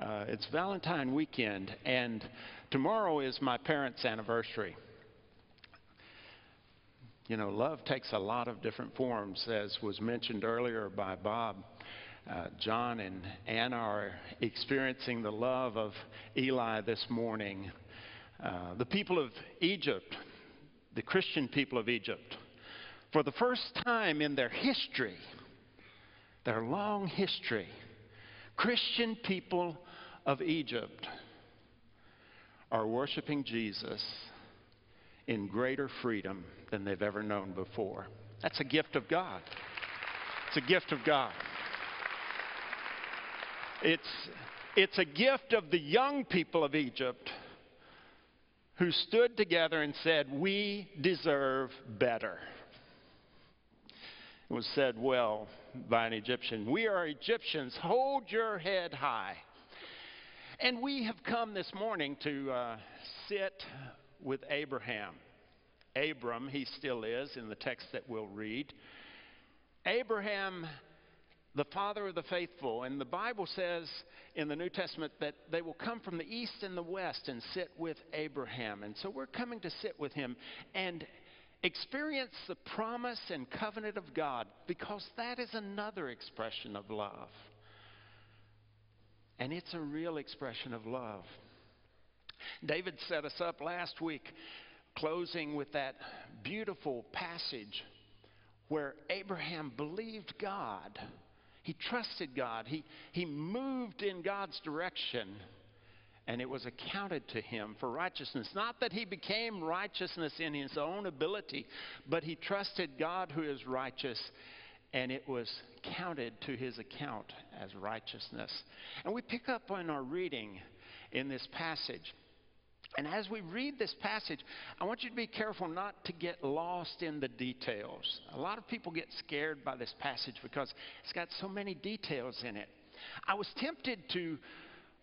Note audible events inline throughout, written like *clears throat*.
Uh, it's Valentine weekend, and tomorrow is my parents' anniversary. You know, love takes a lot of different forms, as was mentioned earlier by Bob. Uh, John and Anna are experiencing the love of Eli this morning. Uh, the people of Egypt, the Christian people of Egypt, for the first time in their history, their long history, Christian people of Egypt are worshiping Jesus in greater freedom than they've ever known before. That's a gift of God. It's a gift of God. It's, it's a gift of the young people of Egypt who stood together and said, We deserve better. It was said well by an Egyptian We are Egyptians, hold your head high. And we have come this morning to uh, sit with Abraham. Abram, he still is in the text that we'll read. Abraham, the father of the faithful, and the Bible says in the New Testament that they will come from the east and the west and sit with Abraham. And so we're coming to sit with him and experience the promise and covenant of God because that is another expression of love. And it's a real expression of love. David set us up last week, closing with that beautiful passage where Abraham believed God. He trusted God. He, he moved in God's direction, and it was accounted to him for righteousness. Not that he became righteousness in his own ability, but he trusted God who is righteous, and it was counted to his account as righteousness. And we pick up on our reading in this passage. And as we read this passage, I want you to be careful not to get lost in the details. A lot of people get scared by this passage because it's got so many details in it. I was tempted to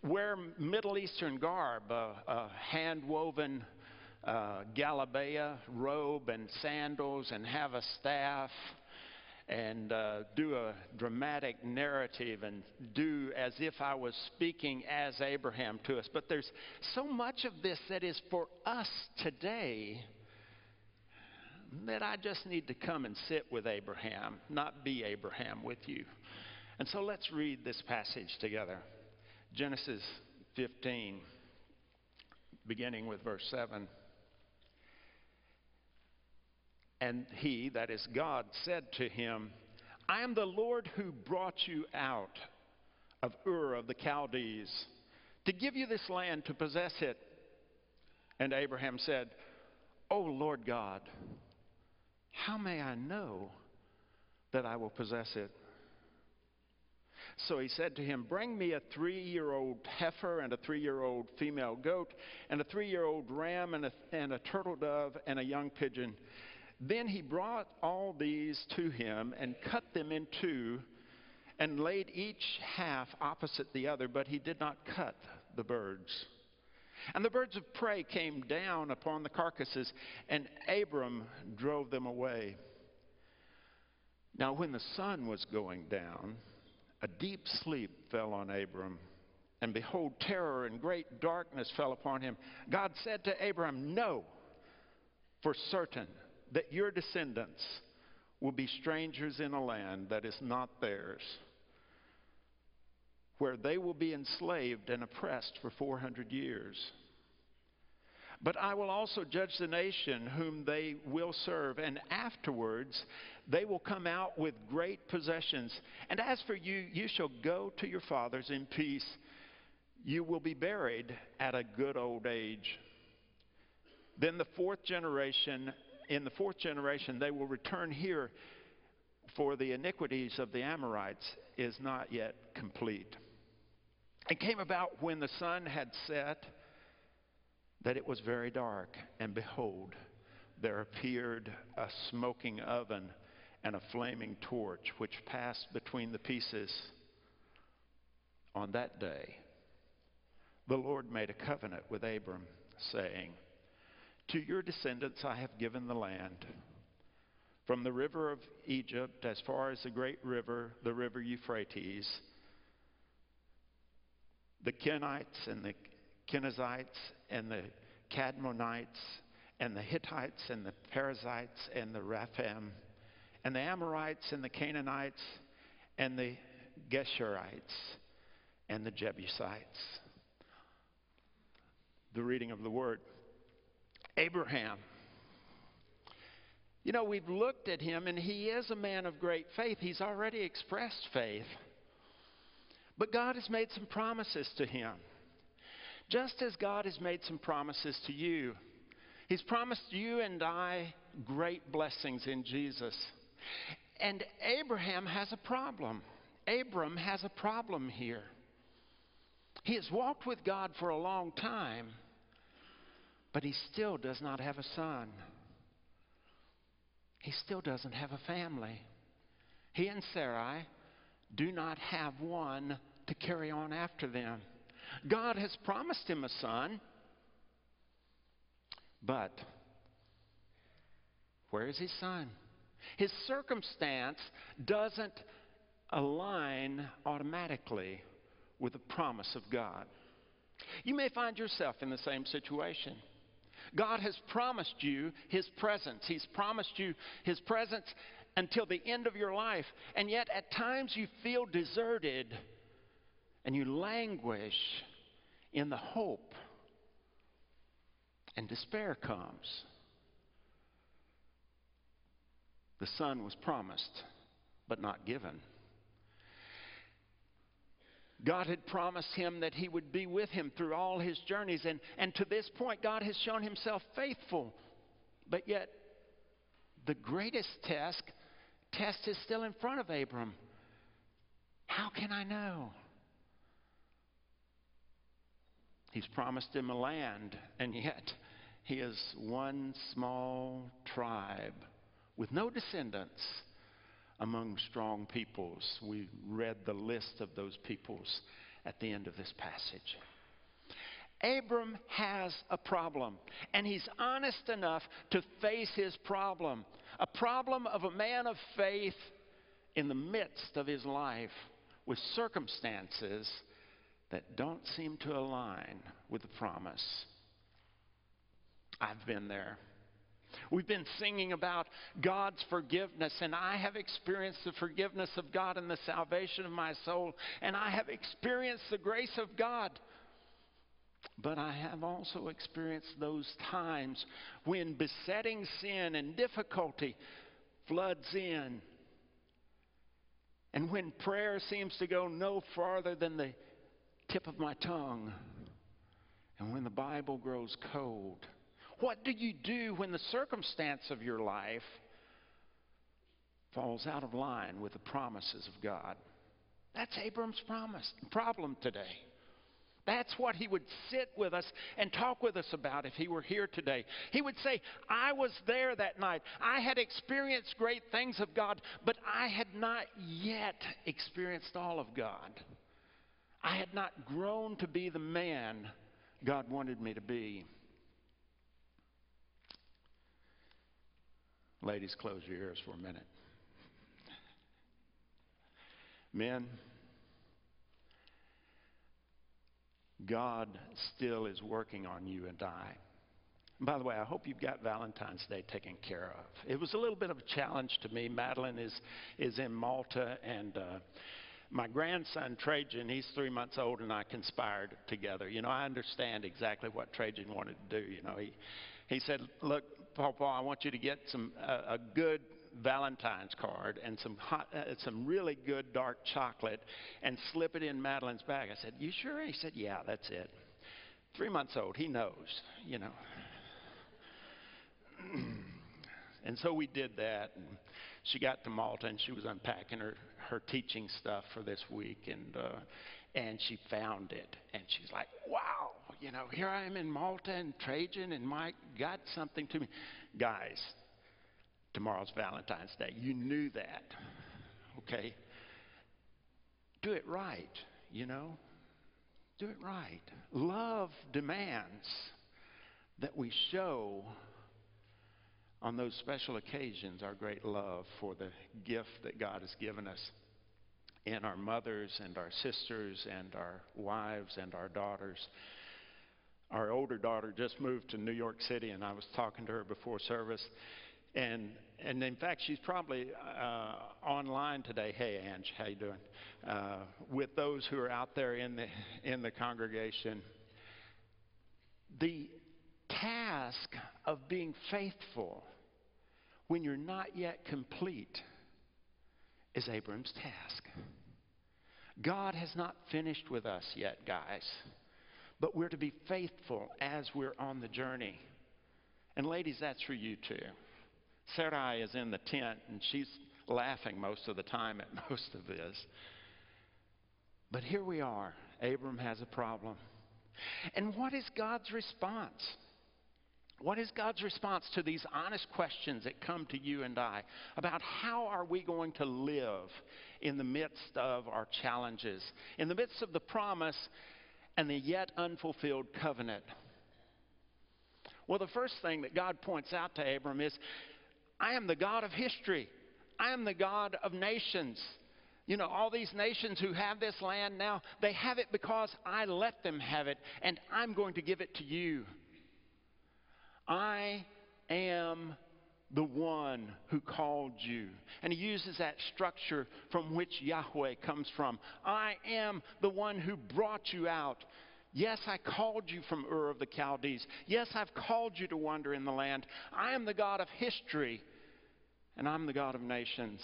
wear Middle Eastern garb, a, a hand woven uh, robe and sandals, and have a staff and uh, do a dramatic narrative and do as if I was speaking as Abraham to us. But there's so much of this that is for us today that I just need to come and sit with Abraham, not be Abraham with you. And so let's read this passage together Genesis 15, beginning with verse 7. And he, that is God, said to him, I am the Lord who brought you out of Ur of the Chaldees to give you this land to possess it. And Abraham said, O Lord God, how may I know that I will possess it? So he said to him, Bring me a three year old heifer and a three year old female goat and a three year old ram and a, and a turtle dove and a young pigeon. Then he brought all these to him and cut them in two and laid each half opposite the other, but he did not cut the birds. And the birds of prey came down upon the carcasses, and Abram drove them away. Now, when the sun was going down, a deep sleep fell on Abram. And behold, terror and great darkness fell upon him. God said to Abram, Know, for certain that your descendants will be strangers in a land that is not theirs, where they will be enslaved and oppressed for 400 years. But I will also judge the nation whom they will serve, and afterwards they will come out with great possessions. And as for you, you shall go to your fathers in peace. You will be buried at a good old age. Then the fourth generation in the fourth generation, they will return here, for the iniquities of the Amorites is not yet complete. It came about when the sun had set that it was very dark, and behold, there appeared a smoking oven and a flaming torch which passed between the pieces. On that day, the Lord made a covenant with Abram, saying, to your descendants I have given the land. From the river of Egypt as far as the great river, the river Euphrates, the Kenites and the Kenizzites and the Cadmonites and the Hittites and the Perizzites and the Rephaim and the Amorites and the Canaanites and the Geshurites and the Jebusites. The reading of the word. Abraham. You know, we've looked at him and he is a man of great faith. He's already expressed faith. But God has made some promises to him. Just as God has made some promises to you. He's promised you and I great blessings in Jesus. And Abraham has a problem. Abram has a problem here. He has walked with God for a long time, but he still does not have a son. He still doesn't have a family. He and Sarai do not have one to carry on after them. God has promised him a son, but where is his son? His circumstance doesn't align automatically with the promise of God. You may find yourself in the same situation. God has promised you His presence. He's promised you His presence until the end of your life. And yet, at times, you feel deserted and you languish in the hope, and despair comes. The Son was promised, but not given. God had promised him that he would be with him through all his journeys, and, and to this point, God has shown himself faithful. But yet, the greatest test, test is still in front of Abram. How can I know? He's promised him a land, and yet he is one small tribe with no descendants among strong peoples. We read the list of those peoples at the end of this passage. Abram has a problem, and he's honest enough to face his problem. A problem of a man of faith in the midst of his life with circumstances that don't seem to align with the promise. I've been there. We've been singing about God's forgiveness, and I have experienced the forgiveness of God and the salvation of my soul, and I have experienced the grace of God. But I have also experienced those times when besetting sin and difficulty floods in, and when prayer seems to go no farther than the tip of my tongue, and when the Bible grows cold what do you do when the circumstance of your life falls out of line with the promises of God? That's Abram's promise, problem today. That's what he would sit with us and talk with us about if he were here today. He would say, I was there that night. I had experienced great things of God, but I had not yet experienced all of God. I had not grown to be the man God wanted me to be. Ladies, close your ears for a minute. Men, God still is working on you and I. By the way, I hope you've got Valentine's Day taken care of. It was a little bit of a challenge to me. Madeline is, is in Malta, and uh, my grandson Trajan, he's three months old, and I conspired together. You know, I understand exactly what Trajan wanted to do. You know, he, he said, Look, Papa, I want you to get some uh, a good Valentine's card and some hot, uh, some really good dark chocolate and slip it in Madeline's bag. I said, "You sure?" He said, "Yeah, that's it." Three months old, he knows, you know. *clears throat* and so we did that. And she got to Malta and she was unpacking her her teaching stuff for this week, and uh, and she found it, and she's like, "Wow, you know, here I am in Malta, and Trajan and Mike got something to me." Guys, tomorrow's Valentine's Day. You knew that, okay? Do it right, you know. Do it right. Love demands that we show on those special occasions our great love for the gift that God has given us in our mothers and our sisters and our wives and our daughters. Our older daughter just moved to New York City, and I was talking to her before service. And, and in fact, she's probably uh, online today. Hey, Ange, how you doing? Uh, with those who are out there in the, in the congregation. The task of being faithful when you're not yet complete is Abram's task. God has not finished with us yet, guys, but we're to be faithful as we're on the journey. And ladies, that's for you too. Sarai is in the tent and she's laughing most of the time at *laughs* most of this. But here we are. Abram has a problem. And what is God's response? What is God's response to these honest questions that come to you and I about how are we going to live in the midst of our challenges, in the midst of the promise and the yet unfulfilled covenant? Well, the first thing that God points out to Abram is I am the God of history, I am the God of nations. You know, all these nations who have this land now, they have it because I let them have it, and I'm going to give it to you. I am the one who called you. And he uses that structure from which Yahweh comes from. I am the one who brought you out. Yes, I called you from Ur of the Chaldees. Yes, I've called you to wander in the land. I am the God of history, and I'm the God of nations.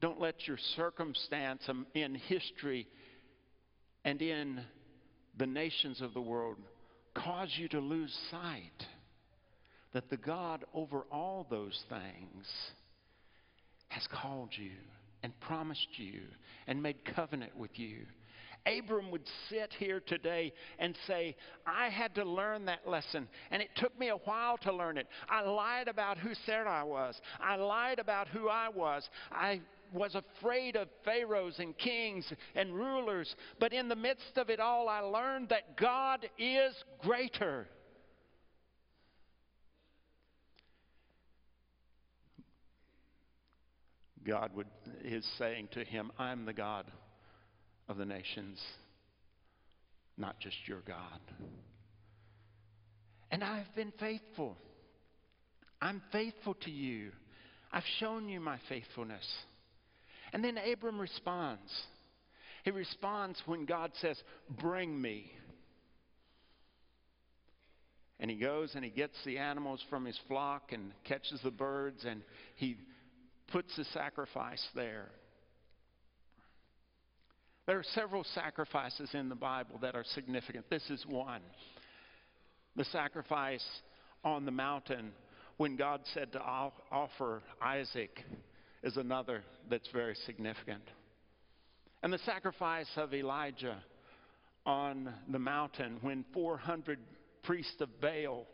Don't let your circumstance um, in history and in the nations of the world cause you to lose sight that the God over all those things has called you and promised you and made covenant with you. Abram would sit here today and say, I had to learn that lesson, and it took me a while to learn it. I lied about who Sarai was, I lied about who I was. I was afraid of pharaohs and kings and rulers, but in the midst of it all, I learned that God is greater. God would, is saying to him, I'm the God of the nations, not just your God. And I've been faithful. I'm faithful to you. I've shown you my faithfulness. And then Abram responds. He responds when God says, Bring me. And he goes and he gets the animals from his flock and catches the birds and he puts the sacrifice there. There are several sacrifices in the Bible that are significant. This is one. The sacrifice on the mountain when God said to offer Isaac is another that's very significant. And the sacrifice of Elijah on the mountain when 400 priests of Baal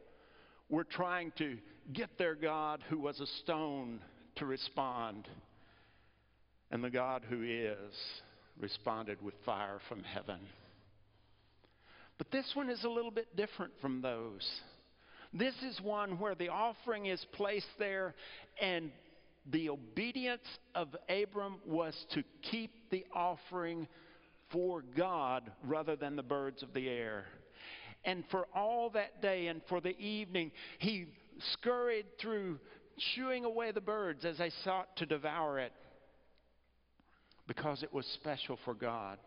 were trying to get their God, who was a stone, to respond. And the God who is responded with fire from heaven. But this one is a little bit different from those. This is one where the offering is placed there and the obedience of Abram was to keep the offering for God rather than the birds of the air. And for all that day and for the evening, he scurried through, chewing away the birds as they sought to devour it because it was special for God.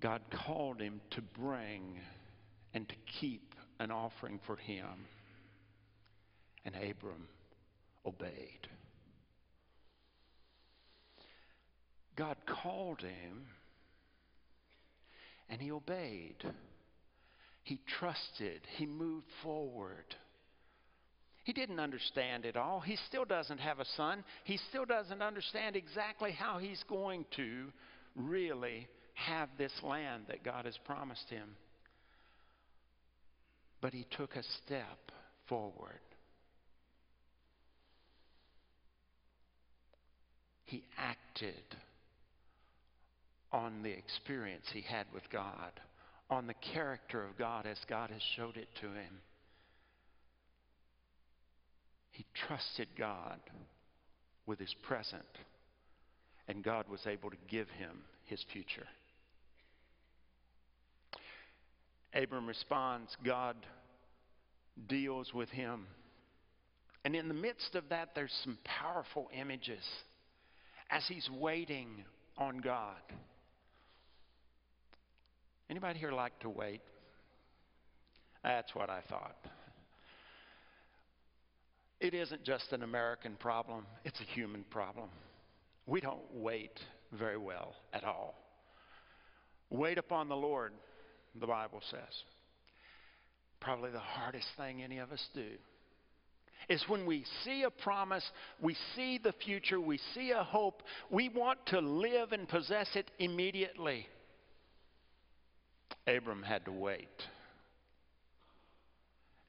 God called him to bring and to keep an offering for him. And Abram obeyed. God called him and he obeyed. He trusted. He moved forward. He didn't understand it all. He still doesn't have a son. He still doesn't understand exactly how he's going to really have this land that God has promised him but he took a step forward. He acted on the experience he had with God, on the character of God as God has showed it to him. He trusted God with his present, and God was able to give him his future. Abram responds, God deals with him. And in the midst of that, there's some powerful images as he's waiting on God. Anybody here like to wait? That's what I thought. It isn't just an American problem, it's a human problem. We don't wait very well at all. Wait upon the Lord, the Bible says. Probably the hardest thing any of us do is when we see a promise, we see the future, we see a hope, we want to live and possess it immediately. Abram had to wait.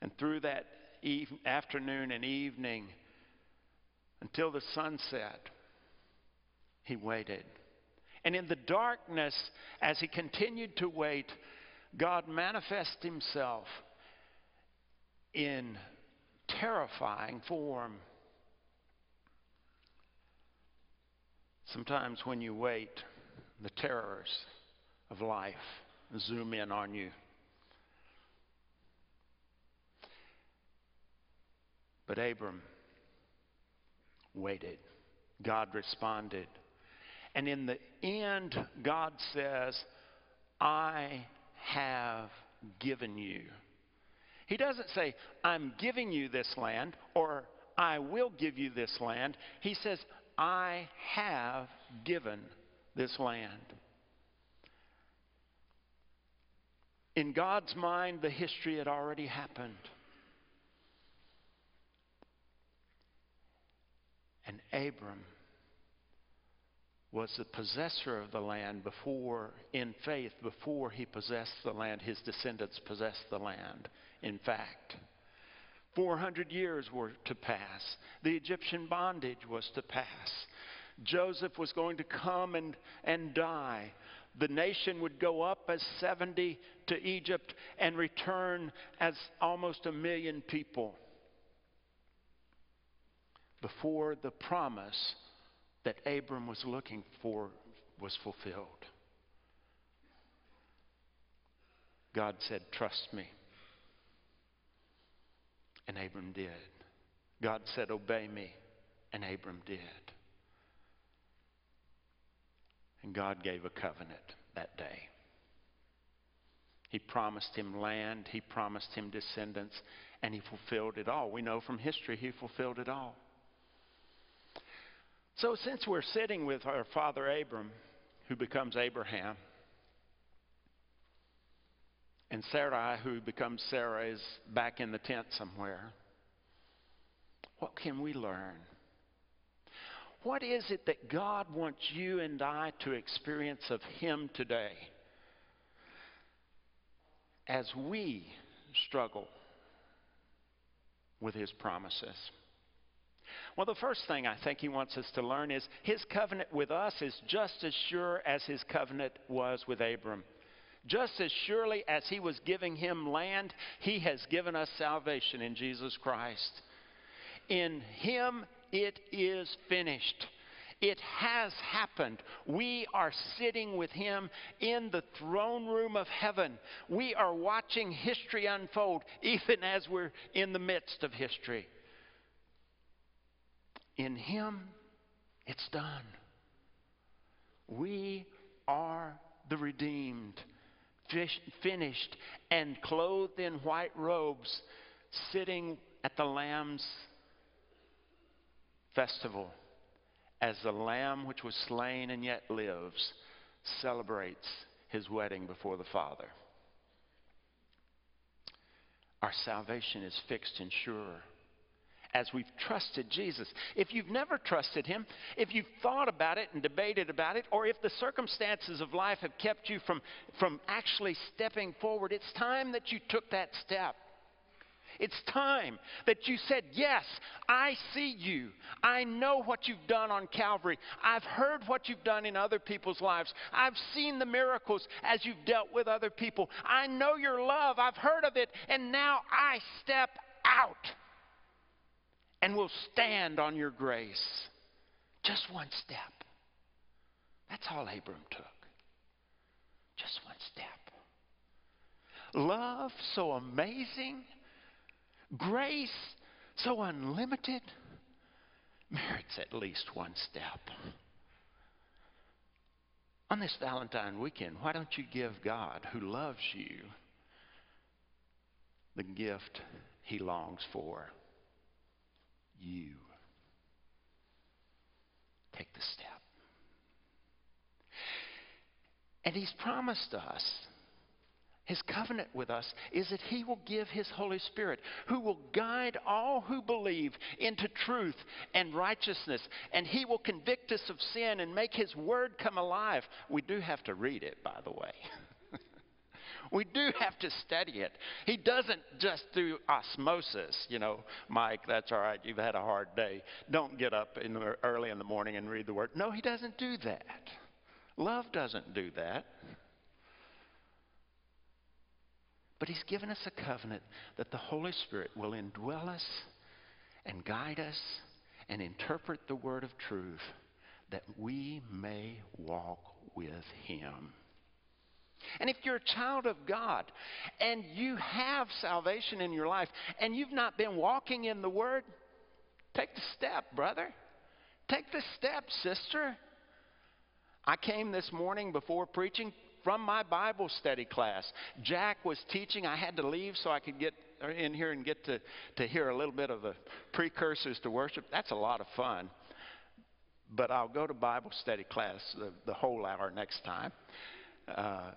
And through that eve- afternoon and evening, until the sun set, he waited. And in the darkness, as he continued to wait, God manifested himself in terrifying form. Sometimes when you wait, the terrors of life zoom in on you. But Abram waited. God responded. And in the end, God says, I have given you. He doesn't say, I'm giving you this land or I will give you this land. He says, I have given this land. In God's mind, the history had already happened. And Abram was the possessor of the land before, in faith, before he possessed the land, his descendants possessed the land. In fact, 400 years were to pass. The Egyptian bondage was to pass. Joseph was going to come and, and die. The nation would go up as 70 to Egypt and return as almost a million people before the promise that Abram was looking for was fulfilled. God said, Trust me. And Abram did. God said, Obey me. And Abram did. And God gave a covenant that day. He promised him land, he promised him descendants, and he fulfilled it all. We know from history he fulfilled it all. So, since we're sitting with our father Abram, who becomes Abraham, and Sarai, who becomes Sarah, is back in the tent somewhere, what can we learn? What is it that God wants you and I to experience of Him today as we struggle with His promises? Well, the first thing I think he wants us to learn is his covenant with us is just as sure as his covenant was with Abram. Just as surely as he was giving him land, he has given us salvation in Jesus Christ. In him it is finished. It has happened. We are sitting with him in the throne room of heaven. We are watching history unfold, *laughs* even as we're in the midst of history. In Him, it's done. We are the redeemed, finished, and clothed in white robes, sitting at the Lamb's festival as the Lamb which was slain and yet lives celebrates his wedding before the Father. Our salvation is fixed and sure as we've trusted Jesus. If you've never trusted Him, if you've thought about it and debated about it, or if the circumstances of life have kept you from, from actually stepping forward, it's time that you took that step. It's time that you said, Yes, I see you. I know what you've done on Calvary. I've heard what you've done in other people's lives. I've seen the miracles as you've dealt with other people. I know your love. I've heard of it. And now I step out and we'll stand on your grace. Just one step. That's all Abram took. Just one step. Love so amazing, grace so unlimited, merits at least one step. On this Valentine weekend, why don't you give God, who loves you, the gift he longs for? You. Take the step. And he's promised us his covenant with us is that He will give His Holy Spirit, who will guide all who believe into truth and righteousness. And He will convict us of sin and make His Word come alive. We do have to read it, by the way. *laughs* we do *laughs* have to study it. He doesn't just do osmosis, you know, Mike, that's all right, you've had a hard day. Don't get up in the, early in the morning and read the Word. No, He doesn't do that. Love doesn't do that. But He's given us a covenant that the Holy Spirit will indwell us and guide us and interpret the word of truth that we may walk with Him. And if you're a child of God and you have salvation in your life and you've not been walking in the Word, take the step, brother. Take the step, sister. I came this morning before preaching from my Bible study class. Jack was teaching. I had to leave so I could get in here and get to, to hear a little bit of the precursors to worship. That's a lot of fun. But I'll go to Bible study class the, the whole hour next time. Uh,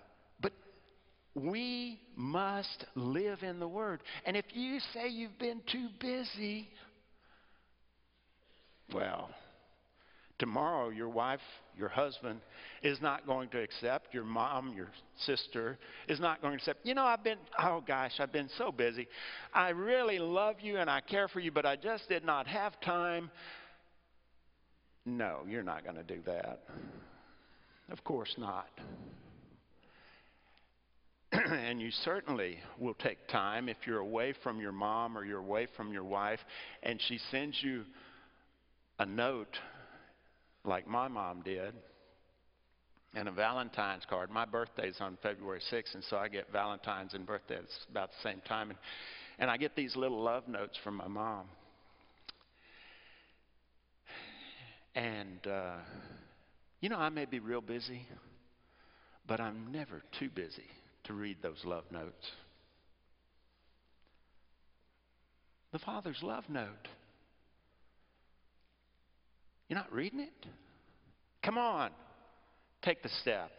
we must live in the Word. And if you say you've been too busy, well, tomorrow your wife, your husband is not going to accept, your mom, your sister is not going to accept. You know, I've been, oh gosh, I've been so busy. I really love you and I care for you, but I just did not have time. No, you're not going to do that. Of course not. *clears throat* and you certainly will take time if you're away from your mom or you're away from your wife and she sends you a note like my mom did, and a Valentine's card. My birthday's on February 6th, and so I get Valentine's and birthdays about the same time. And, and I get these little love notes from my mom. And, uh, you know, I may be real busy, but I'm never too busy to read those love notes. The Father's love note. You're not reading it? Come on. Take the step.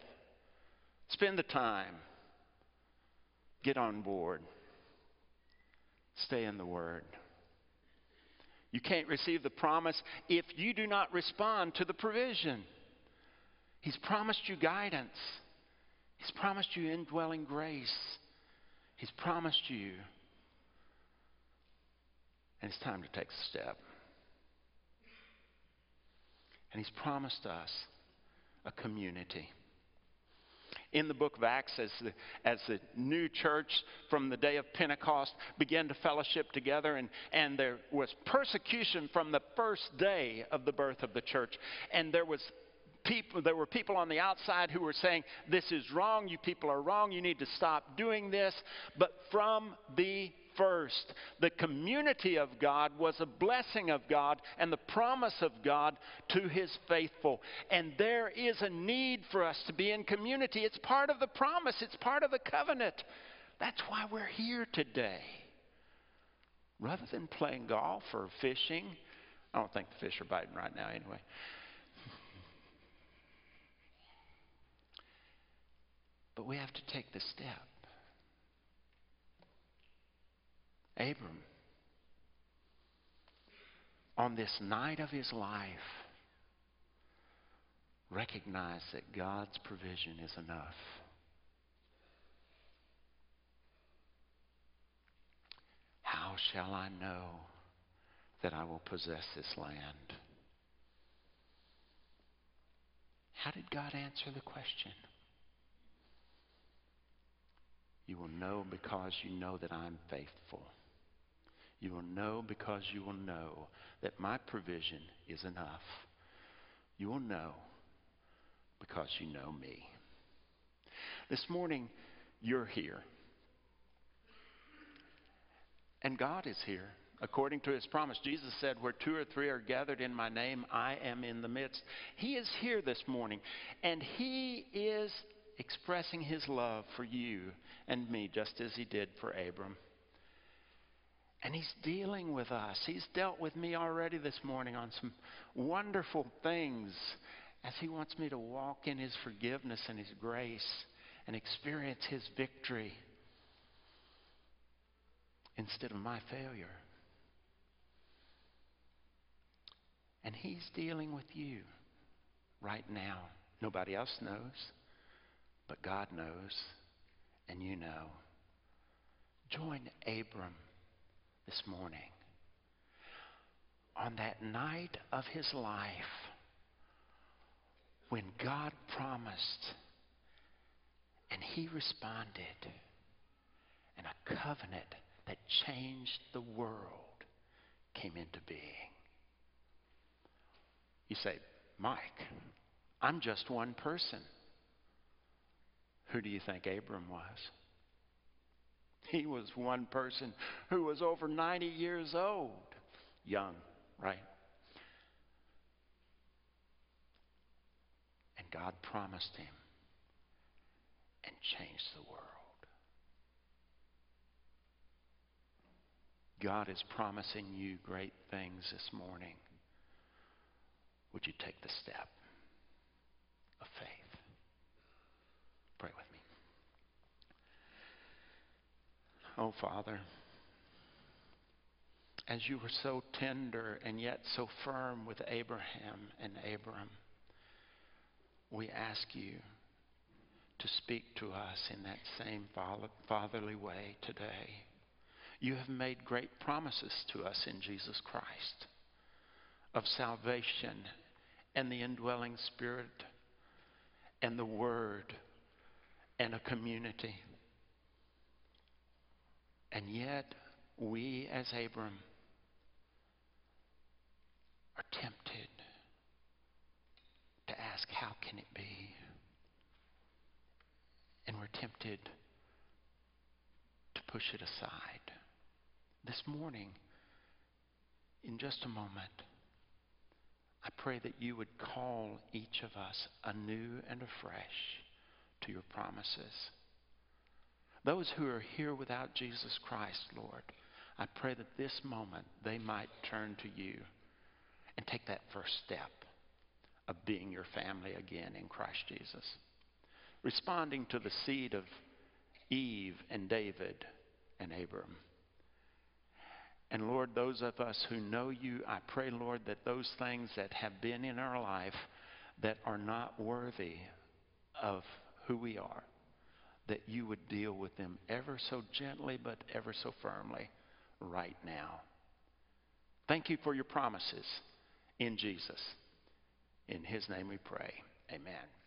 Spend the time. Get on board. Stay in the Word. You can't receive the promise if you do not respond to the provision. He's promised you guidance. He's promised you indwelling grace. He's promised you. And it's time to take a step. And He's promised us a community. In the book of Acts, as the, as the new church from the day of Pentecost began to fellowship together, and, and there was persecution from the first day of the birth of the church, and there was people there were people on the outside who were saying this is wrong you people are wrong you need to stop doing this but from the first. The community of God was a blessing of God and the promise of God to his faithful. And there is a need for us to be in community. It's part of the promise, it's part of the covenant. That's why we're here today. Rather than playing golf or fishing, I don't think the fish are biting right now anyway. But we have to take the step. Abram, on this night of his life, recognized that God's provision is enough. How shall I know that I will possess this land? How did God answer the question? You will know because you know that I'm faithful. You will know because you will know that my provision is enough. You will know because you know me. This morning, you're here. And God is here. According to his promise, Jesus said, Where two or three are gathered in my name, I am in the midst. He is here this morning, and he is expressing his love for you and me, just as he did for Abram. And he's dealing with us. He's dealt with me already this morning on some wonderful things as he wants me to walk in his forgiveness and his grace and experience his victory instead of my failure. And he's dealing with you right now. Nobody else knows, but God knows, and you know. Join Abram this morning. On that night of his life, when God promised and he responded, and a covenant that changed the world came into being. You say, Mike, I'm just one person. Who do you think Abram was? He was one person who was over 90 years old. Young, right? And God promised him and changed the world. God is promising you great things this morning. Would you take the step of faith? Pray with me. Oh, Father, as you were so tender and yet so firm with Abraham and Abram, we ask you to speak to us in that same fatherly way today. You have made great promises to us in Jesus Christ of salvation and the indwelling spirit and the word and a community. And yet, we as Abram are tempted to ask, How can it be? And we're tempted to push it aside. This morning, in just a moment, I pray that you would call each of us anew and afresh to your promises. Those who are here without Jesus Christ, Lord, I pray that this moment they might turn to you and take that first step of being your family again in Christ Jesus. Responding to the seed of Eve and David and Abram. And Lord, those of us who know you, I pray, Lord, that those things that have been in our life that are not worthy of who we are, that you would deal with them ever so gently but ever so firmly right now. Thank you for your promises in Jesus. In his name we pray. Amen.